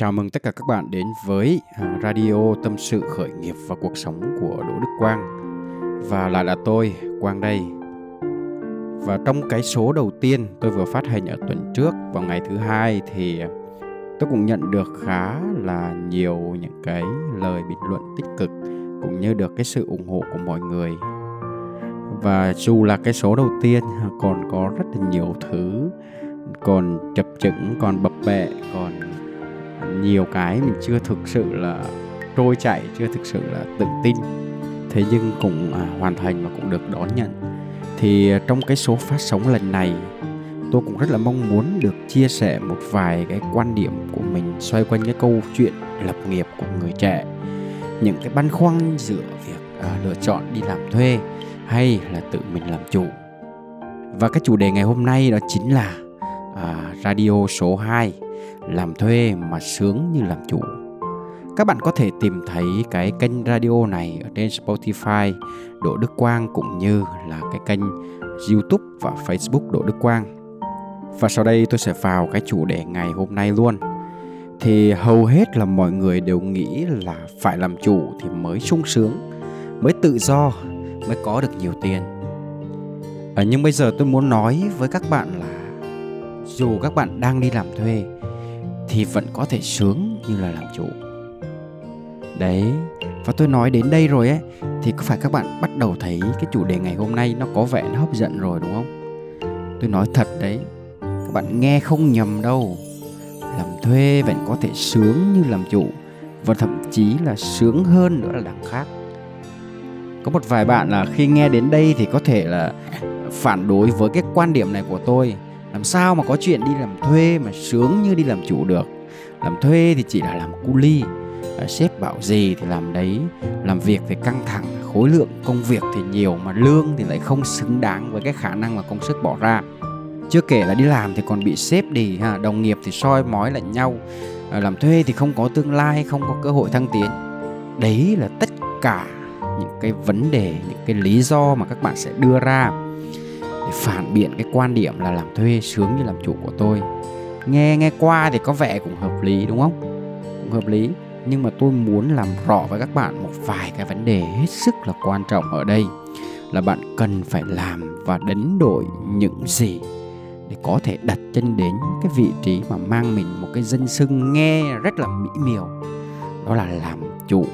Chào mừng tất cả các bạn đến với à, Radio Tâm sự khởi nghiệp và cuộc sống của Đỗ Đức Quang. Và lại là tôi, Quang đây. Và trong cái số đầu tiên tôi vừa phát hành ở tuần trước vào ngày thứ hai thì tôi cũng nhận được khá là nhiều những cái lời bình luận tích cực cũng như được cái sự ủng hộ của mọi người. Và dù là cái số đầu tiên còn có rất là nhiều thứ còn chập chững còn bập bẹ còn nhiều cái mình chưa thực sự là trôi chảy chưa thực sự là tự tin. Thế nhưng cũng à, hoàn thành và cũng được đón nhận. Thì à, trong cái số phát sóng lần này tôi cũng rất là mong muốn được chia sẻ một vài cái quan điểm của mình xoay quanh cái câu chuyện lập nghiệp của người trẻ. Những cái băn khoăn giữa việc à, lựa chọn đi làm thuê hay là tự mình làm chủ. Và cái chủ đề ngày hôm nay đó chính là à, radio số 2 làm thuê mà sướng như làm chủ các bạn có thể tìm thấy cái kênh radio này ở trên Spotify Đỗ Đức Quang cũng như là cái kênh YouTube và Facebook Đỗ Đức Quang. Và sau đây tôi sẽ vào cái chủ đề ngày hôm nay luôn. Thì hầu hết là mọi người đều nghĩ là phải làm chủ thì mới sung sướng, mới tự do, mới có được nhiều tiền. À, nhưng bây giờ tôi muốn nói với các bạn là dù các bạn đang đi làm thuê, thì vẫn có thể sướng như là làm chủ. Đấy, và tôi nói đến đây rồi ấy, thì có phải các bạn bắt đầu thấy cái chủ đề ngày hôm nay nó có vẻ nó hấp dẫn rồi, đúng không? Tôi nói thật đấy, các bạn nghe không nhầm đâu. Làm thuê vẫn có thể sướng như làm chủ, và thậm chí là sướng hơn nữa là đằng khác. Có một vài bạn là khi nghe đến đây thì có thể là phản đối với cái quan điểm này của tôi làm sao mà có chuyện đi làm thuê mà sướng như đi làm chủ được? Làm thuê thì chỉ là làm cu ly à, sếp bảo gì thì làm đấy. Làm việc thì căng thẳng khối lượng công việc thì nhiều mà lương thì lại không xứng đáng với cái khả năng và công sức bỏ ra. Chưa kể là đi làm thì còn bị sếp đi ha đồng nghiệp thì soi mói lẫn nhau. À, làm thuê thì không có tương lai không có cơ hội thăng tiến. Đấy là tất cả những cái vấn đề những cái lý do mà các bạn sẽ đưa ra để phản biện cái quan điểm là làm thuê sướng như làm chủ của tôi. Nghe nghe qua thì có vẻ cũng hợp lý, đúng không? Cũng hợp lý. Nhưng mà tôi muốn làm rõ với các bạn một vài cái vấn đề hết sức là quan trọng ở đây, là bạn cần phải làm và đánh đổi những gì để có thể đặt chân đến cái vị trí mà mang mình một cái danh xưng nghe rất là mỹ miều. Đó là làm chủ.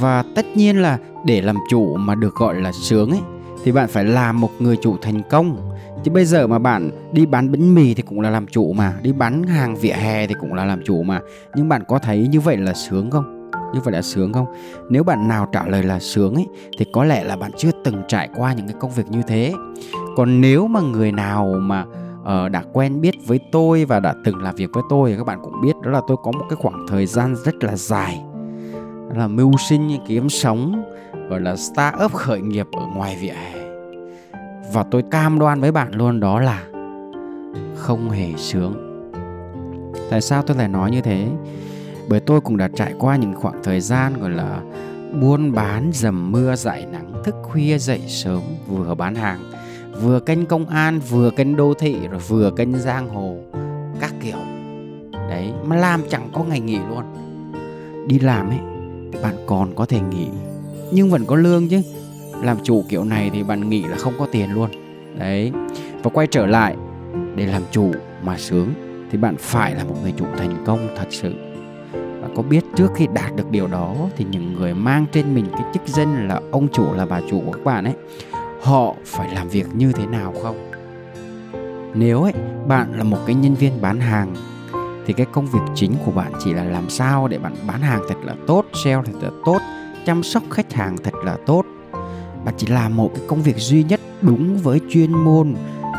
Và tất nhiên là để làm chủ mà được gọi là sướng ấy thì bạn phải làm một người chủ thành công. Chứ bây giờ mà bạn đi bán bánh mì thì cũng là làm chủ mà đi bán hàng vỉa hè thì cũng là làm chủ mà. Nhưng bạn có thấy như vậy là sướng không? Như vậy là sướng không? Nếu bạn nào trả lời là sướng ấy thì có lẽ là bạn chưa từng trải qua những cái công việc như thế. Còn nếu mà người nào mà uh, đã quen biết với tôi và đã từng làm việc với tôi thì các bạn cũng biết đó là tôi có một cái khoảng thời gian rất là dài. Là mưu sinh kiếm sống gọi là start up khởi nghiệp ở ngoài vỉa hè. Và tôi cam đoan với bạn luôn đó là không hề sướng. Tại sao tôi lại nói như thế? Bởi tôi cũng đã trải qua những khoảng thời gian gọi là buôn bán dầm mưa dại nắng, thức khuya dậy sớm, vừa bán hàng, vừa kênh công an, vừa kênh đô thị, rồi vừa kênh giang hồ, các kiểu. Đấy, mà làm chẳng có ngày nghỉ luôn. Đi làm ấy, bạn còn có thể nghỉ nhưng vẫn có lương chứ. Làm chủ kiểu này thì bạn nghĩ là không có tiền luôn. Đấy. Và quay trở lại, để làm chủ mà sướng, thì bạn phải là một người chủ thành công thật sự. Bạn có biết trước khi đạt được điều đó thì những người mang trên mình cái chức danh là ông chủ, là bà chủ của các bạn ấy, họ phải làm việc như thế nào không? Nếu ấy, bạn là một cái nhân viên bán hàng, thì cái công việc chính của bạn chỉ là làm sao để bạn bán hàng thật là tốt, sale thật là tốt chăm sóc khách hàng thật là tốt. Bạn chỉ làm một cái công việc duy nhất đúng với chuyên môn,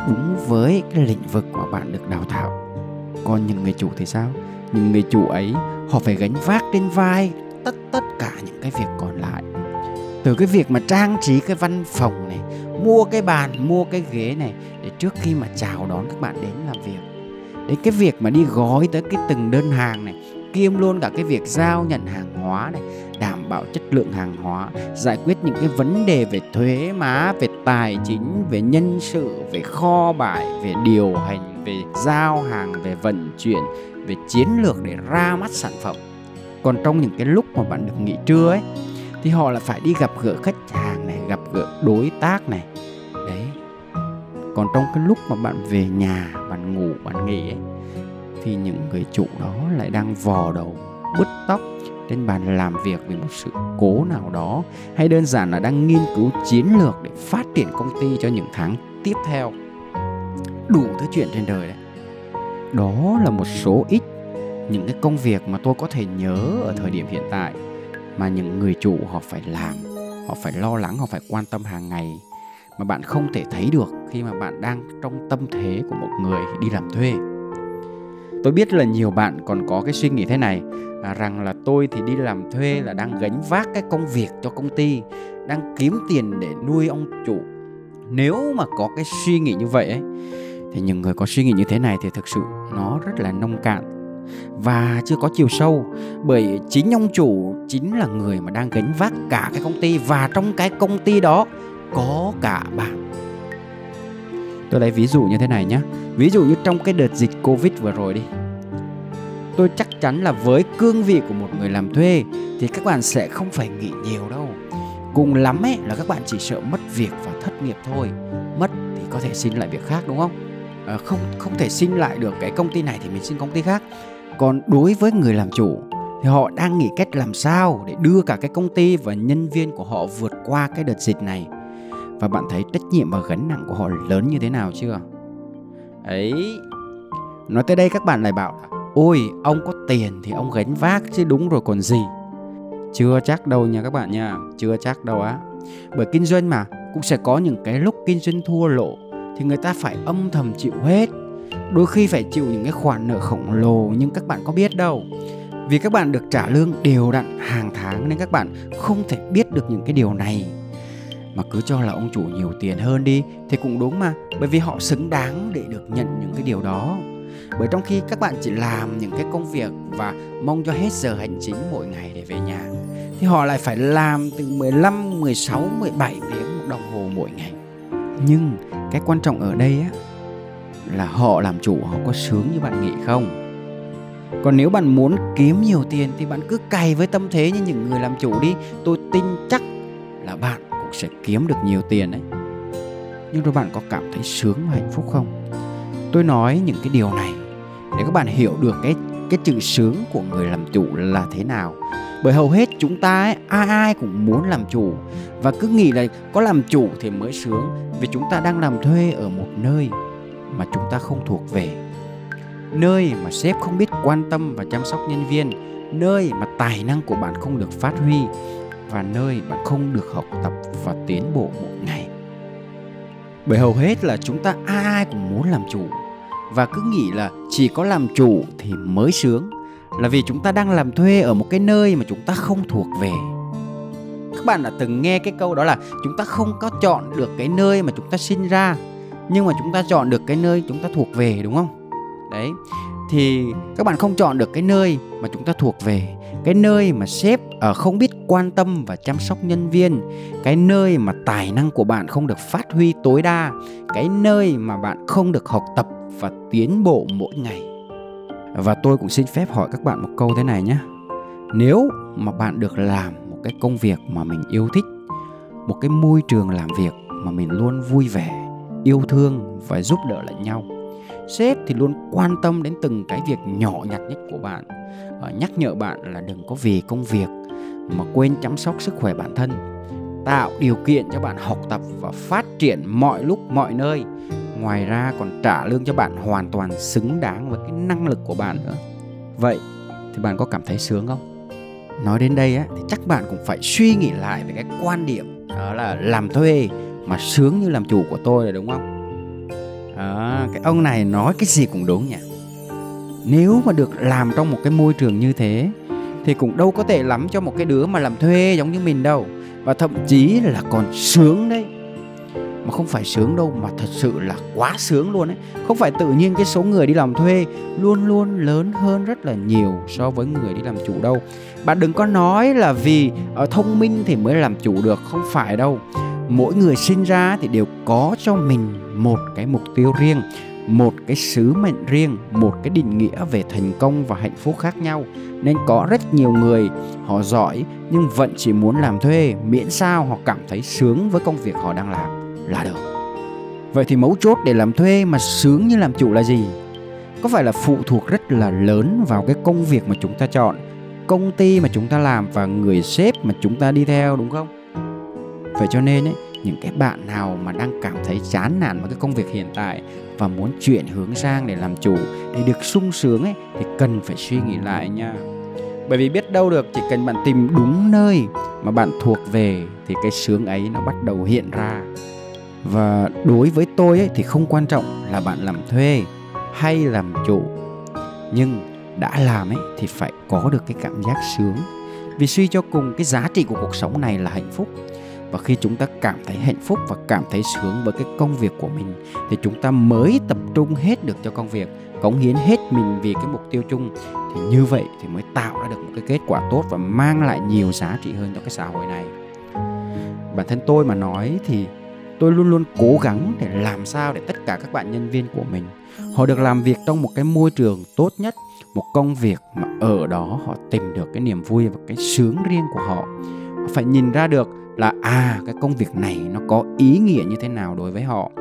đúng với cái lĩnh vực mà bạn được đào tạo. Còn những người chủ thì sao? Những người chủ ấy, họ phải gánh vác trên vai tất tất cả những cái việc còn lại. Từ cái việc mà trang trí cái văn phòng này, mua cái bàn, mua cái ghế này, để trước khi mà chào đón các bạn đến làm việc. Đến cái việc mà đi gói tới cái từng đơn hàng này, kiêm luôn cả cái việc giao nhận hàng hóa này, đảm bảo chất lượng hàng hóa, giải quyết những cái vấn đề về thuế má, về tài chính, về nhân sự, về kho bãi, về điều hành, về giao hàng, về vận chuyển, về chiến lược để ra mắt sản phẩm. Còn trong những cái lúc mà bạn được nghỉ trưa ấy, thì họ là phải đi gặp gỡ khách hàng này, gặp gỡ đối tác này. Đấy. Còn trong cái lúc mà bạn về nhà, bạn ngủ, bạn nghỉ ấy, thì những người chủ đó lại đang vò đầu, bứt tóc trên bàn làm việc vì một sự cố nào đó, hay đơn giản là đang nghiên cứu chiến lược để phát triển công ty cho những tháng tiếp theo. Đủ thứ chuyện trên đời đấy. Đó là một số ít những cái công việc mà tôi có thể nhớ ở thời điểm hiện tại, mà những người chủ họ phải làm, họ phải lo lắng, họ phải quan tâm hàng ngày, mà bạn không thể thấy được khi mà bạn đang trong tâm thế của một người đi làm thuê tôi biết là nhiều bạn còn có cái suy nghĩ thế này à, rằng là tôi thì đi làm thuê là đang gánh vác cái công việc cho công ty đang kiếm tiền để nuôi ông chủ. Nếu mà có cái suy nghĩ như vậy ấy thì những người có suy nghĩ như thế này thì thực sự nó rất là nông cạn. Và chưa có chiều sâu bởi chính ông chủ chính là người mà đang gánh vác cả cái công ty và trong cái công ty đó có cả bạn tôi lấy ví dụ như thế này nhé. Ví dụ như trong cái đợt dịch covid vừa rồi đi. Tôi chắc chắn là với cương vị của một người làm thuê thì các bạn sẽ không phải nghỉ nhiều đâu. Cùng lắm ấy là các bạn chỉ sợ mất việc và thất nghiệp thôi. Mất thì có thể xin lại việc khác đúng không? À, không không thể xin lại được cái công ty này thì mình xin công ty khác. Còn đối với người làm chủ thì họ đang nghĩ cách làm sao để đưa cả cái công ty và nhân viên của họ vượt qua cái đợt dịch này và bạn thấy trách nhiệm và gánh nặng của họ lớn như thế nào chưa? Ấy. Nói tới đây các bạn lại bảo là ôi ông có tiền thì ông gánh vác chứ đúng rồi còn gì. Chưa chắc đâu nha các bạn nha chưa chắc đâu á. Bởi kinh doanh mà cũng sẽ có những cái lúc kinh doanh thua lỗ thì người ta phải âm thầm chịu hết. Đôi khi phải chịu những cái khoản nợ khổng lồ nhưng các bạn có biết đâu vì các bạn được trả lương đều đặn hàng tháng nên các bạn không thể biết được những cái điều này mà cứ cho là ông chủ nhiều tiền hơn đi thì cũng đúng mà bởi vì họ xứng đáng để được nhận những cái điều đó bởi trong khi các bạn chỉ làm những cái công việc và mong cho hết giờ hành chính mỗi ngày để về nhà thì họ lại phải làm từ 15, 16, 17 tiếng một đồng hồ mỗi ngày. Nhưng cái quan trọng ở đây á là họ làm chủ họ có sướng như bạn nghĩ không? Còn nếu bạn muốn kiếm nhiều tiền thì bạn cứ cày với tâm thế như những người làm chủ đi. Tôi tin chắc sẽ kiếm được nhiều tiền đấy. Nhưng rồi bạn có cảm thấy sướng và hạnh phúc không? Tôi nói những cái điều này để các bạn hiểu được cái cái chữ sướng của người làm chủ là thế nào. Bởi hầu hết chúng ta ấy, ai ai cũng muốn làm chủ. Và cứ nghĩ là có làm chủ thì mới sướng vì chúng ta đang làm thuê ở một nơi mà chúng ta không thuộc về. Nơi mà sếp không biết quan tâm và chăm sóc nhân viên. Nơi mà tài năng của bạn không được phát huy và nơi bạn không được học tập và tiến bộ mỗi ngày. Bởi hầu hết là chúng ta ai cũng muốn làm chủ. Và cứ nghĩ là chỉ có làm chủ thì mới sướng, là vì chúng ta đang làm thuê ở một cái nơi mà chúng ta không thuộc về. Các bạn đã từng nghe cái câu đó là chúng ta không có chọn được cái nơi mà chúng ta sinh ra, nhưng mà chúng ta chọn được cái nơi chúng ta thuộc về, đúng không? Đấy, thì các bạn không chọn được cái nơi mà chúng ta thuộc về, cái nơi mà sếp Ờ, không biết quan tâm và chăm sóc nhân viên, cái nơi mà tài năng của bạn không được phát huy tối đa, cái nơi mà bạn không được học tập và tiến bộ mỗi ngày. Và tôi cũng xin phép hỏi các bạn một câu thế này nhé. Nếu mà bạn được làm một cái công việc mà mình yêu thích, một cái môi trường làm việc mà mình luôn vui vẻ, yêu thương và giúp đỡ lẫn nhau, sếp thì luôn quan tâm đến từng cái việc nhỏ nhặt nhất của bạn. Ờ, nhắc nhở bạn là đừng có vì công việc mà quên chăm sóc sức khỏe bản thân. Tạo điều kiện cho bạn học tập và phát triển mọi lúc mọi nơi. Ngoài ra còn trả lương cho bạn hoàn toàn xứng đáng với cái năng lực của bạn nữa. Vậy thì bạn có cảm thấy sướng không? Nói đến đây á thì chắc bạn cũng phải suy nghĩ lại về cái quan điểm đó là làm thuê mà sướng như làm chủ của tôi là đúng không? À, cái ông này nói cái gì cũng đúng nhỉ? Nếu mà được làm trong một cái môi trường như thế thì cũng đâu có tệ lắm cho một cái đứa mà làm thuê giống như mình đâu. Và thậm chí là còn sướng đấy. Mà không phải sướng đâu, mà thật sự là quá sướng luôn ấy. Không phải tự nhiên cái số người đi làm thuê luôn luôn lớn hơn rất là nhiều so với người đi làm chủ đâu. Bạn đừng có nói là vì ở thông minh thì mới làm chủ được, không phải đâu. Mỗi người sinh ra thì đều có cho mình một cái mục tiêu riêng một cái sứ mệnh riêng một cái định nghĩa về thành công và hạnh phúc khác nhau. Nên có rất nhiều người họ giỏi nhưng vẫn chỉ muốn làm thuê miễn sao họ cảm thấy sướng với công việc họ đang làm là được. Vậy thì mấu chốt để làm thuê mà sướng như làm chủ là gì? Có phải là phụ thuộc rất là lớn vào cái công việc mà chúng ta chọn công ty mà chúng ta làm và người sếp mà chúng ta đi theo đúng không? Vậy cho nên ấy, những cái bạn nào mà đang cảm thấy chán nản với cái công việc hiện tại và muốn chuyển hướng sang để làm chủ để được sung sướng ấy thì cần phải suy nghĩ lại nha. Bởi vì biết đâu được chỉ cần bạn tìm đúng nơi mà bạn thuộc về thì cái sướng ấy nó bắt đầu hiện ra. Và đối với tôi ấy, thì không quan trọng là bạn làm thuê hay làm chủ nhưng đã làm ấy thì phải có được cái cảm giác sướng. Vì suy cho cùng cái giá trị của cuộc sống này là hạnh phúc và khi chúng ta cảm thấy hạnh phúc và cảm thấy sướng với cái công việc của mình, thì chúng ta mới tập trung hết được cho công việc, cống hiến hết mình vì cái mục tiêu chung. Thì như vậy thì mới tạo ra được một cái kết quả tốt và mang lại nhiều giá trị hơn cho cái xã hội này. Bản thân tôi mà nói thì tôi luôn luôn cố gắng để làm sao để tất cả các bạn nhân viên của mình, họ được làm việc trong một cái môi trường tốt nhất, một công việc mà ở đó họ tìm được cái niềm vui và cái sướng riêng của họ. Phải nhìn ra được là à cái công việc này nó có ý nghĩa như thế nào đối với họ,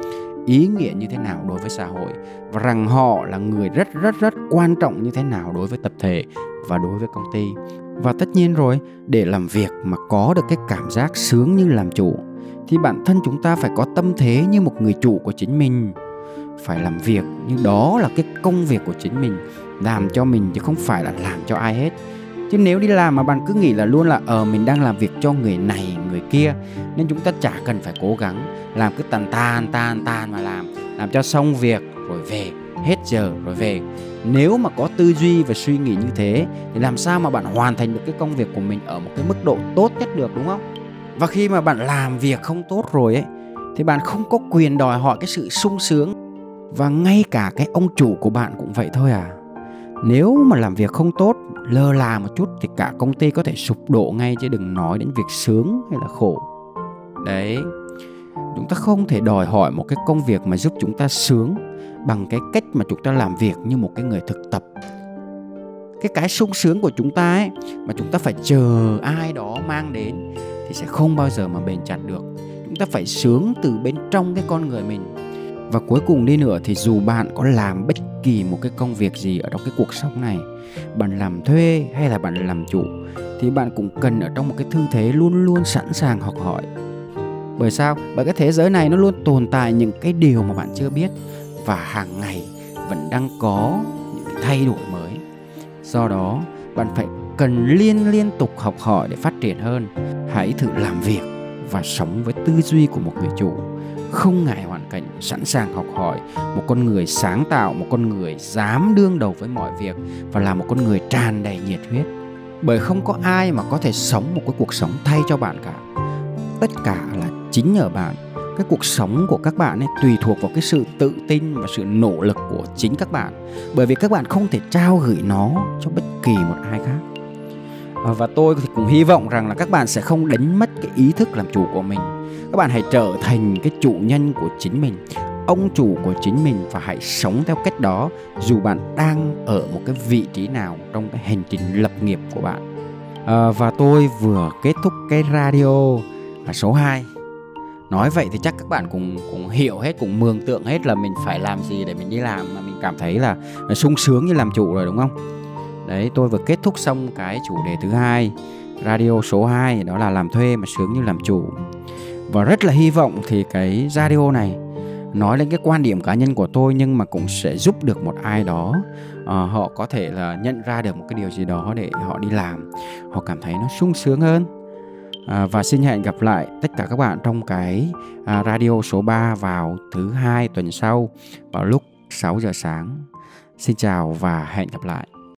ý nghĩa như thế nào đối với xã hội, và rằng họ là người rất rất rất quan trọng như thế nào đối với tập thể và đối với công ty. Và tất nhiên rồi, để làm việc mà có được cái cảm giác sướng như làm chủ, thì bản thân chúng ta phải có tâm thế như một người chủ của chính mình. Phải làm việc nhưng đó là cái công việc của chính mình, làm cho mình chứ không phải là làm cho ai hết chứ nếu đi làm mà bạn cứ nghĩ là luôn là ờ mình đang làm việc cho người này, người kia, nên chúng ta chả cần phải cố gắng làm cứ tàn tàn tàn tàn mà làm làm cho xong việc rồi về, hết giờ rồi về. Nếu mà có tư duy và suy nghĩ như thế, thì làm sao mà bạn hoàn thành được cái công việc của mình ở một cái mức độ tốt nhất được, đúng không? Và khi mà bạn làm việc không tốt rồi ấy, thì bạn không có quyền đòi hỏi cái sự sung sướng. Và ngay cả cái ông chủ của bạn cũng vậy thôi à nếu mà làm việc không tốt, lơ là một chút thì cả công ty có thể sụp đổ ngay chứ đừng nói đến việc sướng hay là khổ. Đấy, chúng ta không thể đòi hỏi một cái công việc mà giúp chúng ta sướng bằng cái cách mà chúng ta làm việc như một cái người thực tập. Cái cái sung sướng của chúng ta ấy, mà chúng ta phải chờ ai đó mang đến thì sẽ không bao giờ mà bền chặt được. Chúng ta phải sướng từ bên trong cái con người mình và cuối cùng đi nữa thì dù bạn có làm bất kỳ một cái công việc gì ở trong cái cuộc sống này, bạn làm thuê hay là bạn làm chủ, thì bạn cũng cần ở trong một cái tư thế luôn luôn sẵn sàng học hỏi. Bởi sao? Bởi cái thế giới này nó luôn tồn tại những cái điều mà bạn chưa biết và hàng ngày vẫn đang có những cái thay đổi mới. Do đó, bạn phải cần liên liên tục học hỏi để phát triển hơn. Hãy thử làm việc và sống với tư duy của một người chủ, không ngại phải sẵn sàng học hỏi, một con người sáng tạo, một con người dám đương đầu với mọi việc và là một con người tràn đầy nhiệt huyết. Bởi không có ai mà có thể sống một cái cuộc sống thay cho bạn cả. Tất cả là chính nhờ bạn. Cái cuộc sống của các bạn ấy tùy thuộc vào cái sự tự tin và sự nỗ lực của chính các bạn. Bởi vì các bạn không thể trao gửi nó cho bất kỳ một ai khác. Ờ, và tôi thì cũng hy vọng rằng là các bạn sẽ không đánh mất cái ý thức làm chủ của mình các bạn hãy trở thành cái chủ nhân của chính mình ông chủ của chính mình và hãy sống theo cách đó dù bạn đang ở một cái vị trí nào trong cái hành trình lập nghiệp của bạn. À, và tôi vừa kết thúc cái radio số 2 nói vậy thì chắc các bạn cũng cũng hiểu hết cũng mường tượng hết là mình phải làm gì để mình đi làm mà mình cảm thấy là sung sướng như làm chủ rồi đúng không? Đấy tôi vừa kết thúc xong cái chủ đề thứ hai radio số 2 đó là làm thuê mà sướng như làm chủ và rất là hy vọng thì cái radio này nói lên cái quan điểm cá nhân của tôi nhưng mà cũng sẽ giúp được một ai đó uh, họ có thể là nhận ra được một cái điều gì đó để họ đi làm họ cảm thấy nó sung sướng hơn à, và xin hẹn gặp lại tất cả các bạn trong cái à, radio số 3 vào thứ hai tuần sau vào lúc 6 giờ sáng. Xin chào và hẹn gặp lại.